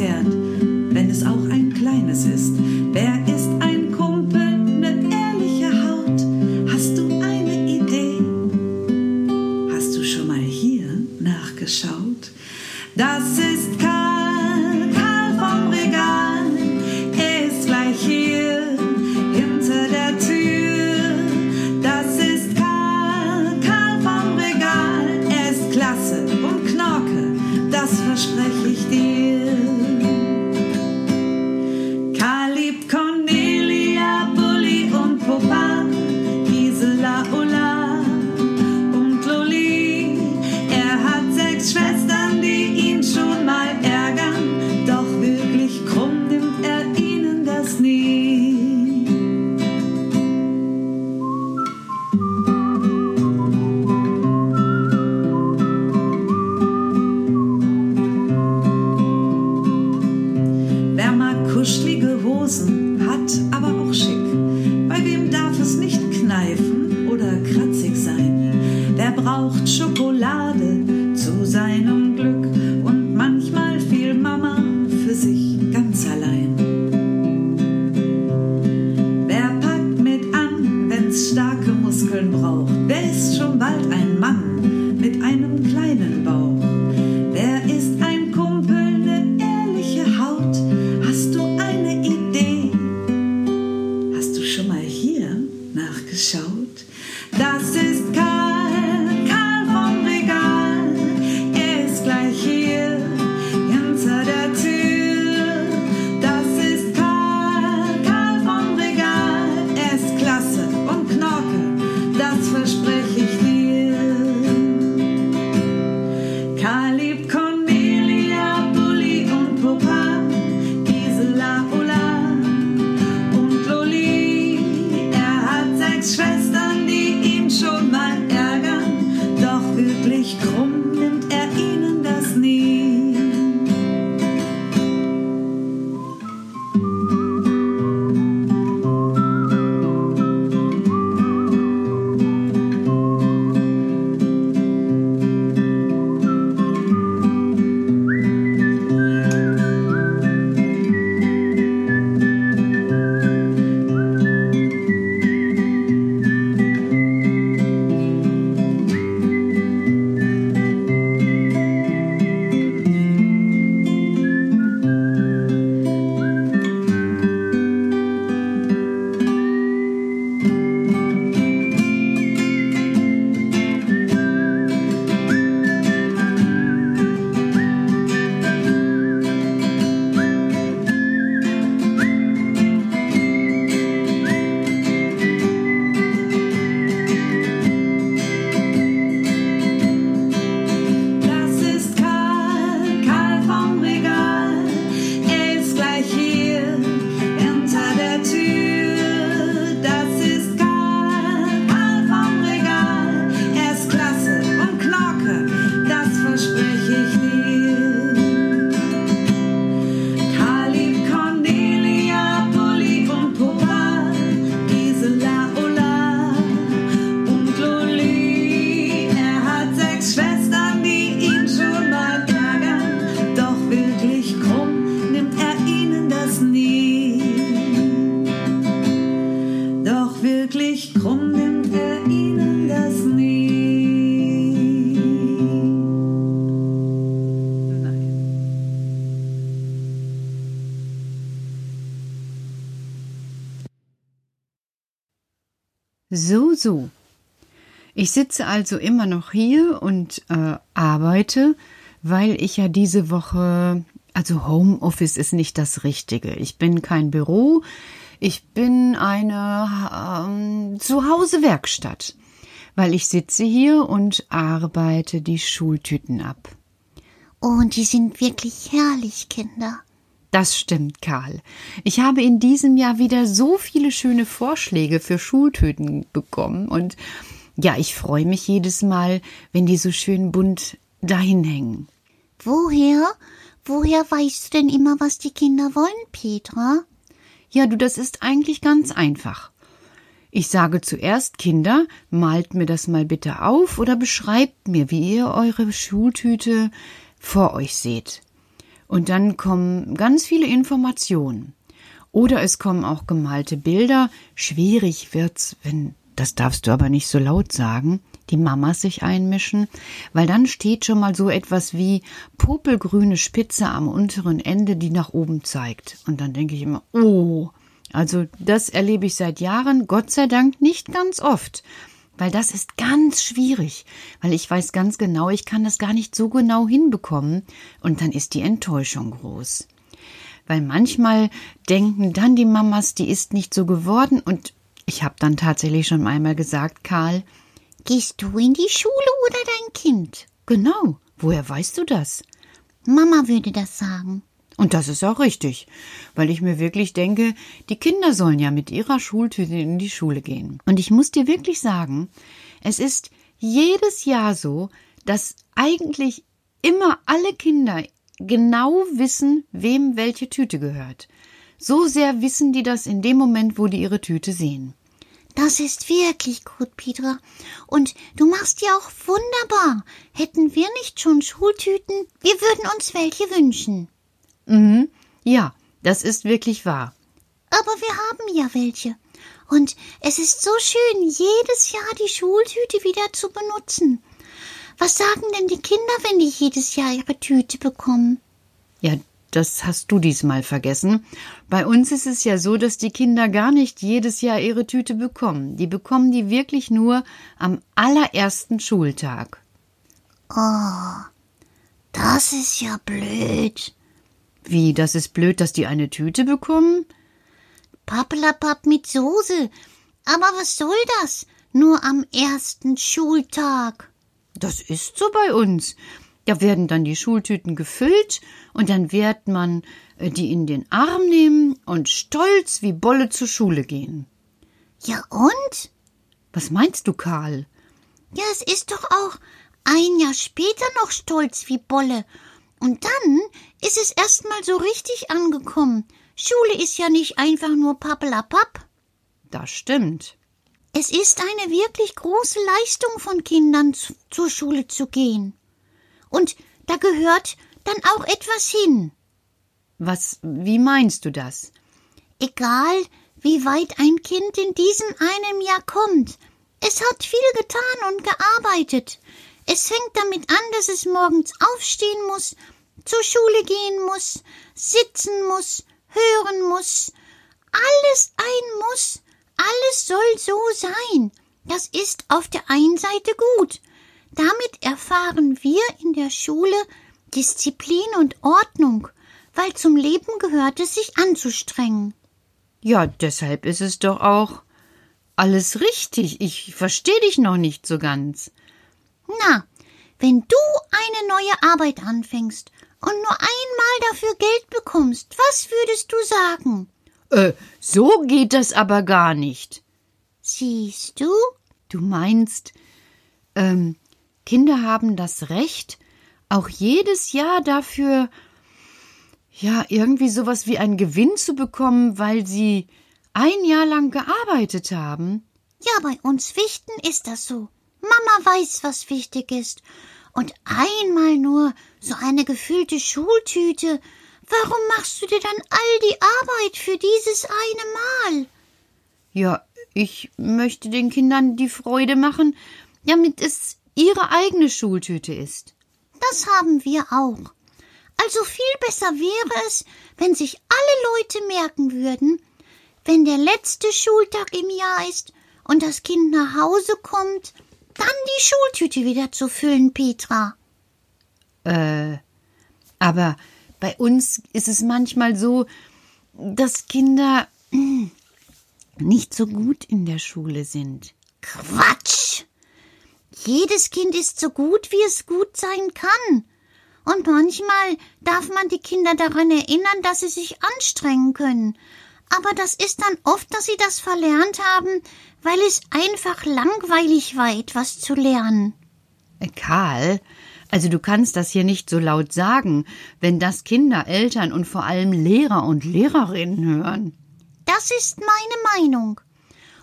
And. Ich sitze also immer noch hier und äh, arbeite, weil ich ja diese Woche, also Homeoffice ist nicht das Richtige. Ich bin kein Büro, ich bin eine ähm, Zuhause-Werkstatt, weil ich sitze hier und arbeite die Schultüten ab. Und die sind wirklich herrlich, Kinder. Das stimmt, Karl. Ich habe in diesem Jahr wieder so viele schöne Vorschläge für Schultüten bekommen und ja, ich freue mich jedes Mal, wenn die so schön bunt dahin hängen. Woher? Woher weißt du denn immer, was die Kinder wollen, Petra? Ja, du, das ist eigentlich ganz einfach. Ich sage zuerst, Kinder, malt mir das mal bitte auf oder beschreibt mir, wie ihr eure Schultüte vor euch seht. Und dann kommen ganz viele Informationen. Oder es kommen auch gemalte Bilder. Schwierig wird's, wenn, das darfst du aber nicht so laut sagen, die Mamas sich einmischen, weil dann steht schon mal so etwas wie popelgrüne Spitze am unteren Ende, die nach oben zeigt. Und dann denke ich immer, oh, also das erlebe ich seit Jahren, Gott sei Dank nicht ganz oft, weil das ist ganz schwierig, weil ich weiß ganz genau, ich kann das gar nicht so genau hinbekommen. Und dann ist die Enttäuschung groß. Weil manchmal denken dann die Mamas, die ist nicht so geworden. Und ich habe dann tatsächlich schon einmal gesagt, Karl, Gehst du in die Schule oder dein Kind? Genau, woher weißt du das? Mama würde das sagen. Und das ist auch richtig, weil ich mir wirklich denke, die Kinder sollen ja mit ihrer Schultüte in die Schule gehen. Und ich muss dir wirklich sagen, es ist jedes Jahr so, dass eigentlich immer alle Kinder genau wissen, wem welche Tüte gehört. So sehr wissen die das in dem Moment, wo die ihre Tüte sehen. Das ist wirklich gut, Petra. Und du machst ja auch wunderbar. Hätten wir nicht schon Schultüten, wir würden uns welche wünschen. Mhm. Ja, das ist wirklich wahr. Aber wir haben ja welche. Und es ist so schön, jedes Jahr die Schultüte wieder zu benutzen. Was sagen denn die Kinder, wenn die jedes Jahr ihre Tüte bekommen? Ja, das hast du diesmal vergessen. Bei uns ist es ja so, dass die Kinder gar nicht jedes Jahr ihre Tüte bekommen. Die bekommen die wirklich nur am allerersten Schultag. Oh, das ist ja blöd. Wie, das ist blöd, dass die eine Tüte bekommen? Pappelapapp mit Soße. Aber was soll das? Nur am ersten Schultag. Das ist so bei uns. Da werden dann die Schultüten gefüllt und dann wird man äh, die in den Arm nehmen und stolz wie Bolle zur Schule gehen. Ja und? Was meinst du, Karl? Ja, es ist doch auch ein Jahr später noch stolz wie Bolle. Und dann ist es erst mal so richtig angekommen. Schule ist ja nicht einfach nur Pappelapapp. Das stimmt. Es ist eine wirklich große Leistung von Kindern, zu, zur Schule zu gehen. Und da gehört dann auch etwas hin. Was, wie meinst du das? Egal, wie weit ein Kind in diesem einem Jahr kommt. Es hat viel getan und gearbeitet. Es fängt damit an, dass es morgens aufstehen muss, zur Schule gehen muss, sitzen muss, hören muss. Alles ein Muss. Alles soll so sein. Das ist auf der einen Seite gut. Damit erfahren wir in der Schule Disziplin und Ordnung, weil zum Leben gehört es, sich anzustrengen. Ja, deshalb ist es doch auch alles richtig. Ich verstehe dich noch nicht so ganz. Na, wenn du eine neue Arbeit anfängst und nur einmal dafür Geld bekommst, was würdest du sagen? Äh, so geht das aber gar nicht. Siehst du? Du meinst, ähm, Kinder haben das Recht, auch jedes Jahr dafür, ja, irgendwie sowas wie einen Gewinn zu bekommen, weil sie ein Jahr lang gearbeitet haben? Ja, bei uns Wichten ist das so. Mama weiß, was wichtig ist. Und einmal nur so eine gefüllte Schultüte. Warum machst du dir dann all die Arbeit für dieses eine Mal? Ja, ich möchte den Kindern die Freude machen, damit es ihre eigene Schultüte ist. Das haben wir auch. Also viel besser wäre es, wenn sich alle Leute merken würden, wenn der letzte Schultag im Jahr ist und das Kind nach Hause kommt, dann die Schultüte wieder zu füllen, Petra. Äh, aber bei uns ist es manchmal so, dass Kinder nicht so gut in der Schule sind. Quatsch! Jedes Kind ist so gut, wie es gut sein kann. Und manchmal darf man die Kinder daran erinnern, dass sie sich anstrengen können. Aber das ist dann oft, dass sie das verlernt haben, weil es einfach langweilig war, etwas zu lernen. Äh, Karl, also du kannst das hier nicht so laut sagen, wenn das Kinder, Eltern und vor allem Lehrer und Lehrerinnen hören. Das ist meine Meinung.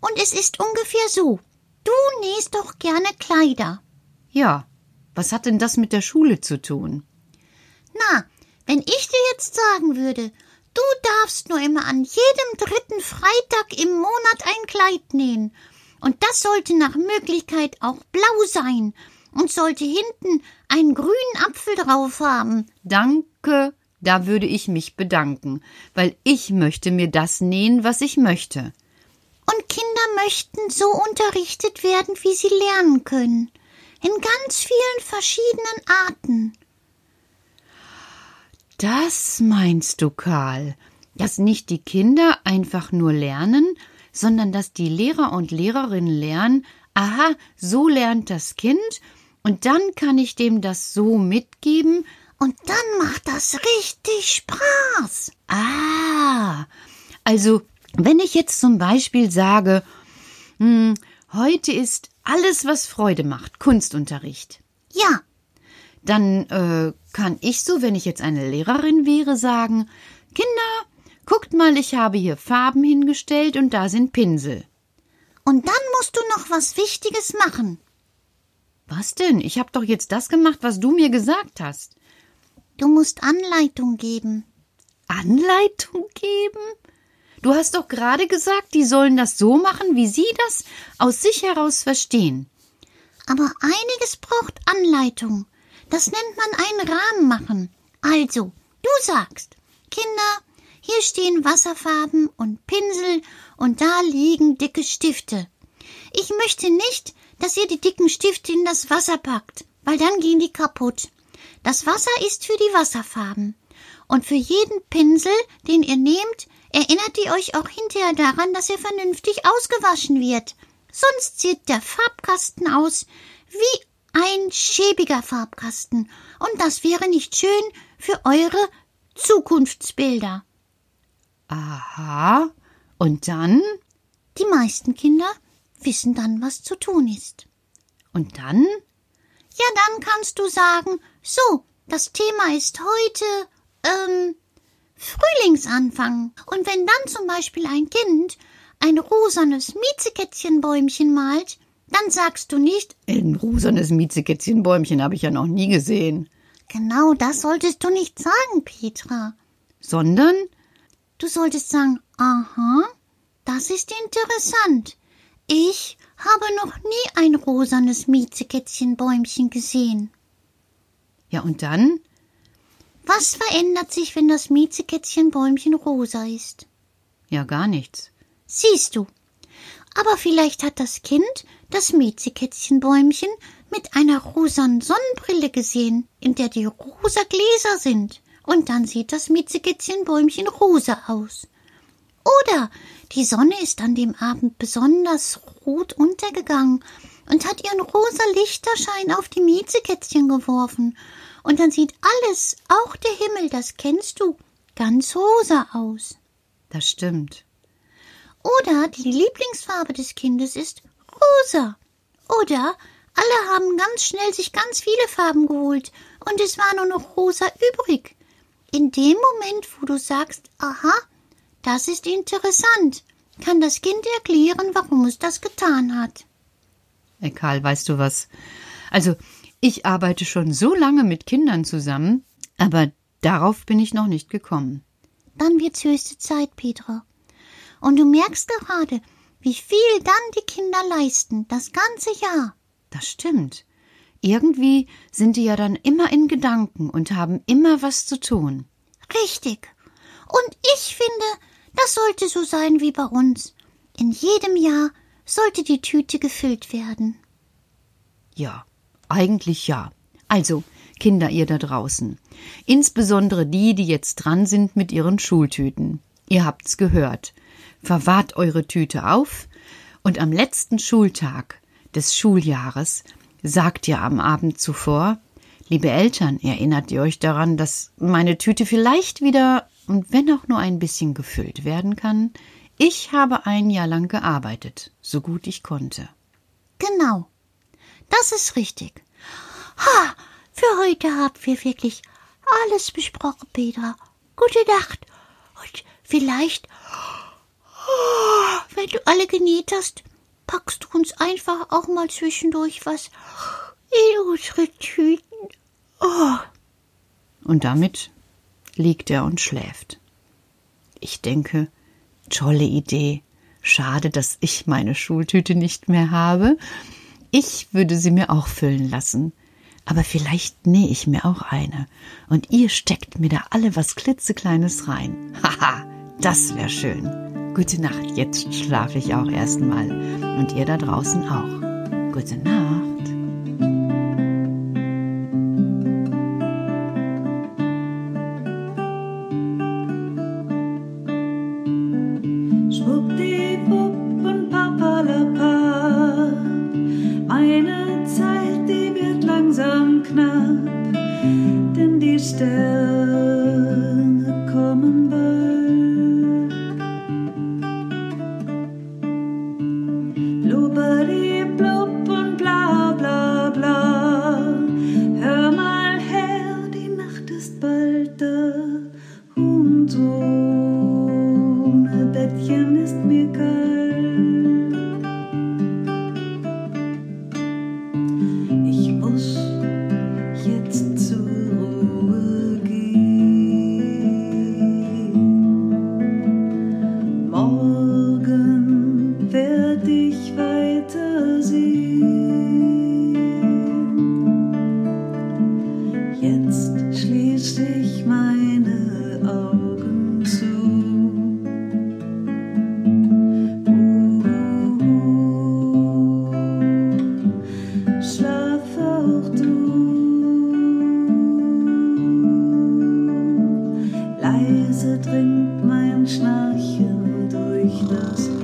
Und es ist ungefähr so. Du nähst doch gerne Kleider. Ja, was hat denn das mit der Schule zu tun? Na, wenn ich dir jetzt sagen würde, du darfst nur immer an jedem dritten Freitag im Monat ein Kleid nähen, und das sollte nach Möglichkeit auch blau sein und sollte hinten einen grünen Apfel drauf haben. Danke, da würde ich mich bedanken, weil ich möchte mir das nähen, was ich möchte. Und Kinder möchten so unterrichtet werden, wie sie lernen können. In ganz vielen verschiedenen Arten. Das meinst du, Karl, dass nicht die Kinder einfach nur lernen, sondern dass die Lehrer und Lehrerinnen lernen, aha, so lernt das Kind, und dann kann ich dem das so mitgeben, Und dann macht das richtig Spaß. Ah, also wenn ich jetzt zum Beispiel sage, hm, heute ist alles, was Freude macht, Kunstunterricht, Ja, dann äh, kann ich so, wenn ich jetzt eine Lehrerin wäre, sagen, Kinder, guckt mal, ich habe hier Farben hingestellt und da sind Pinsel. und dann musst du noch was Wichtiges machen. Was denn? Ich habe doch jetzt das gemacht, was du mir gesagt hast. Du musst Anleitung geben. Anleitung geben? Du hast doch gerade gesagt, die sollen das so machen, wie sie das aus sich heraus verstehen. Aber einiges braucht Anleitung. Das nennt man einen Rahmen machen. Also, du sagst, Kinder, hier stehen Wasserfarben und Pinsel und da liegen dicke Stifte. Ich möchte nicht, dass ihr die dicken Stifte in das Wasser packt, weil dann gehen die kaputt. Das Wasser ist für die Wasserfarben. Und für jeden Pinsel, den ihr nehmt, erinnert ihr euch auch hinterher daran, dass er vernünftig ausgewaschen wird. Sonst sieht der Farbkasten aus wie ein schäbiger Farbkasten. Und das wäre nicht schön für eure Zukunftsbilder. Aha. Und dann? Die meisten Kinder wissen dann, was zu tun ist. Und dann? Ja, dann kannst du sagen, so, das Thema ist heute, ähm, Frühlingsanfang. Und wenn dann zum Beispiel ein Kind ein rosanes Miezekätzchenbäumchen malt, dann sagst du nicht, Ein rosanes Miezekätzchenbäumchen habe ich ja noch nie gesehen. genau das solltest du nicht sagen, Petra. Sondern? Du solltest sagen, aha, das ist interessant. Ich habe noch nie ein rosanes Miezekätzchenbäumchen gesehen. Ja, und dann? Was verändert sich, wenn das Miezekätzchenbäumchen rosa ist? Ja, gar nichts. Siehst du. Aber vielleicht hat das Kind das Miezekätzchenbäumchen mit einer rosanen Sonnenbrille gesehen, in der die rosa Gläser sind. Und dann sieht das Miezekätzchenbäumchen rosa aus. Oder die Sonne ist an dem Abend besonders rot untergegangen und hat ihren rosa Lichterschein auf die Miezekätzchen geworfen. Und dann sieht alles, auch der Himmel, das kennst du, ganz rosa aus. Das stimmt. Oder die Lieblingsfarbe des Kindes ist rosa. Oder alle haben ganz schnell sich ganz viele Farben geholt und es war nur noch rosa übrig. In dem Moment, wo du sagst, aha, das ist interessant, kann das Kind erklären, warum es das getan hat. Ey, Karl, weißt du was? Also, ich arbeite schon so lange mit Kindern zusammen, aber darauf bin ich noch nicht gekommen. Dann wird's höchste Zeit, Petra. Und du merkst gerade, wie viel dann die Kinder leisten, das ganze Jahr. Das stimmt. Irgendwie sind die ja dann immer in Gedanken und haben immer was zu tun. Richtig. Und ich finde, das sollte so sein wie bei uns. In jedem Jahr sollte die Tüte gefüllt werden. Ja, eigentlich ja. Also, Kinder, ihr da draußen. Insbesondere die, die jetzt dran sind mit ihren Schultüten. Ihr habt's gehört. Verwahrt eure Tüte auf und am letzten Schultag des Schuljahres sagt ihr am Abend zuvor, liebe Eltern, erinnert ihr euch daran, dass meine Tüte vielleicht wieder und wenn auch nur ein bisschen gefüllt werden kann, ich habe ein Jahr lang gearbeitet, so gut ich konnte. Genau. Das ist richtig. Ha, für heute haben wir wirklich alles besprochen, Petra. Gute Nacht. Und vielleicht, wenn du alle genäht hast, packst du uns einfach auch mal zwischendurch was in unsere Tüten. Oh. Und damit liegt er und schläft. Ich denke, tolle Idee. Schade, dass ich meine Schultüte nicht mehr habe. Ich würde sie mir auch füllen lassen. Aber vielleicht nähe ich mir auch eine. Und ihr steckt mir da alle was klitzekleines rein. Haha, das wäre schön. Gute Nacht, jetzt schlafe ich auch erstmal. Und ihr da draußen auch. Gute Nacht. Durch das